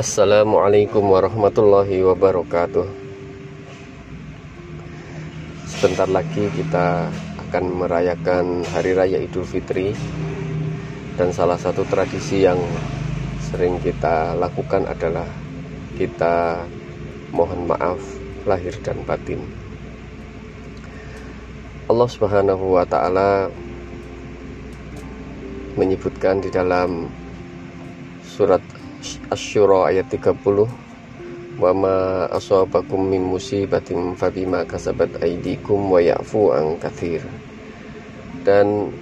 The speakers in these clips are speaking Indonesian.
Assalamualaikum warahmatullahi wabarakatuh. Sebentar lagi kita akan merayakan Hari Raya Idul Fitri Dan salah satu tradisi yang sering kita lakukan adalah Kita mohon maaf lahir dan batin. Allah subhanahu wa ta'ala menyebutkan di dalam surat Asy-Syura ayat 30 wa ma asabakum min musibatin fabima kasabat aydikum wa ya'fu an katsir dan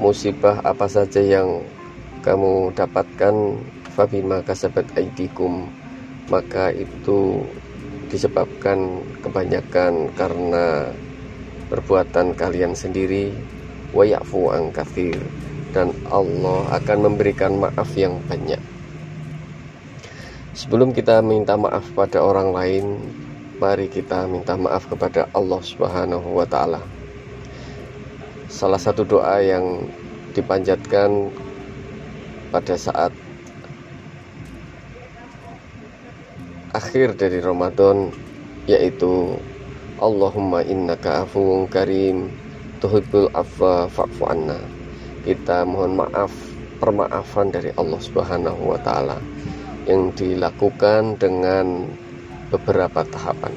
musibah apa saja yang kamu dapatkan fabima kasabat aydikum maka itu disebabkan kebanyakan karena perbuatan kalian sendiri. Wa ya'fu an katsir dan Allah akan memberikan maaf yang banyak Sebelum kita minta maaf pada orang lain, mari kita minta maaf kepada Allah Subhanahu wa taala. Salah satu doa yang dipanjatkan pada saat akhir dari Ramadan yaitu Allahumma innaka afuwun karim tuhibbul afwa fa'fu anna. Kita mohon maaf, permaafan dari Allah Subhanahu wa taala yang dilakukan dengan beberapa tahapan.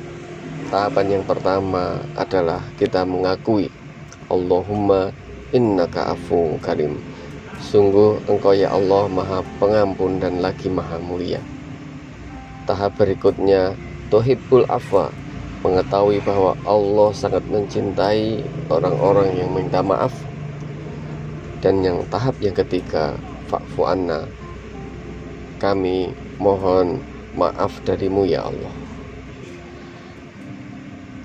Tahapan yang pertama adalah kita mengakui Allahumma innaka afu karim. Sungguh engkau ya Allah maha pengampun dan lagi maha mulia. Tahap berikutnya tohibul afwa mengetahui bahwa Allah sangat mencintai orang-orang yang minta maaf dan yang tahap yang ketiga fa'fu anna kami mohon maaf darimu ya Allah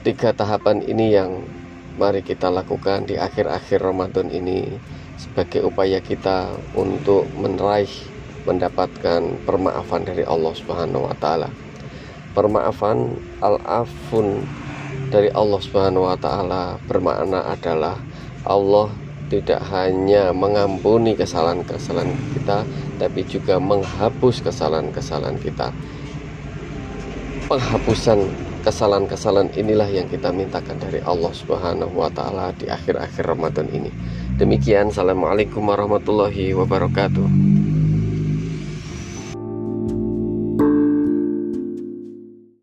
Tiga tahapan ini yang mari kita lakukan di akhir-akhir Ramadan ini sebagai upaya kita untuk meraih mendapatkan permaafan dari Allah Subhanahu wa taala. Permaafan al-afun dari Allah Subhanahu wa taala bermakna adalah Allah tidak hanya mengampuni kesalahan-kesalahan kita, tapi juga menghapus kesalahan-kesalahan kita. Penghapusan kesalahan-kesalahan inilah yang kita mintakan dari Allah Subhanahu wa taala di akhir-akhir Ramadan ini. Demikian, Assalamualaikum warahmatullahi wabarakatuh.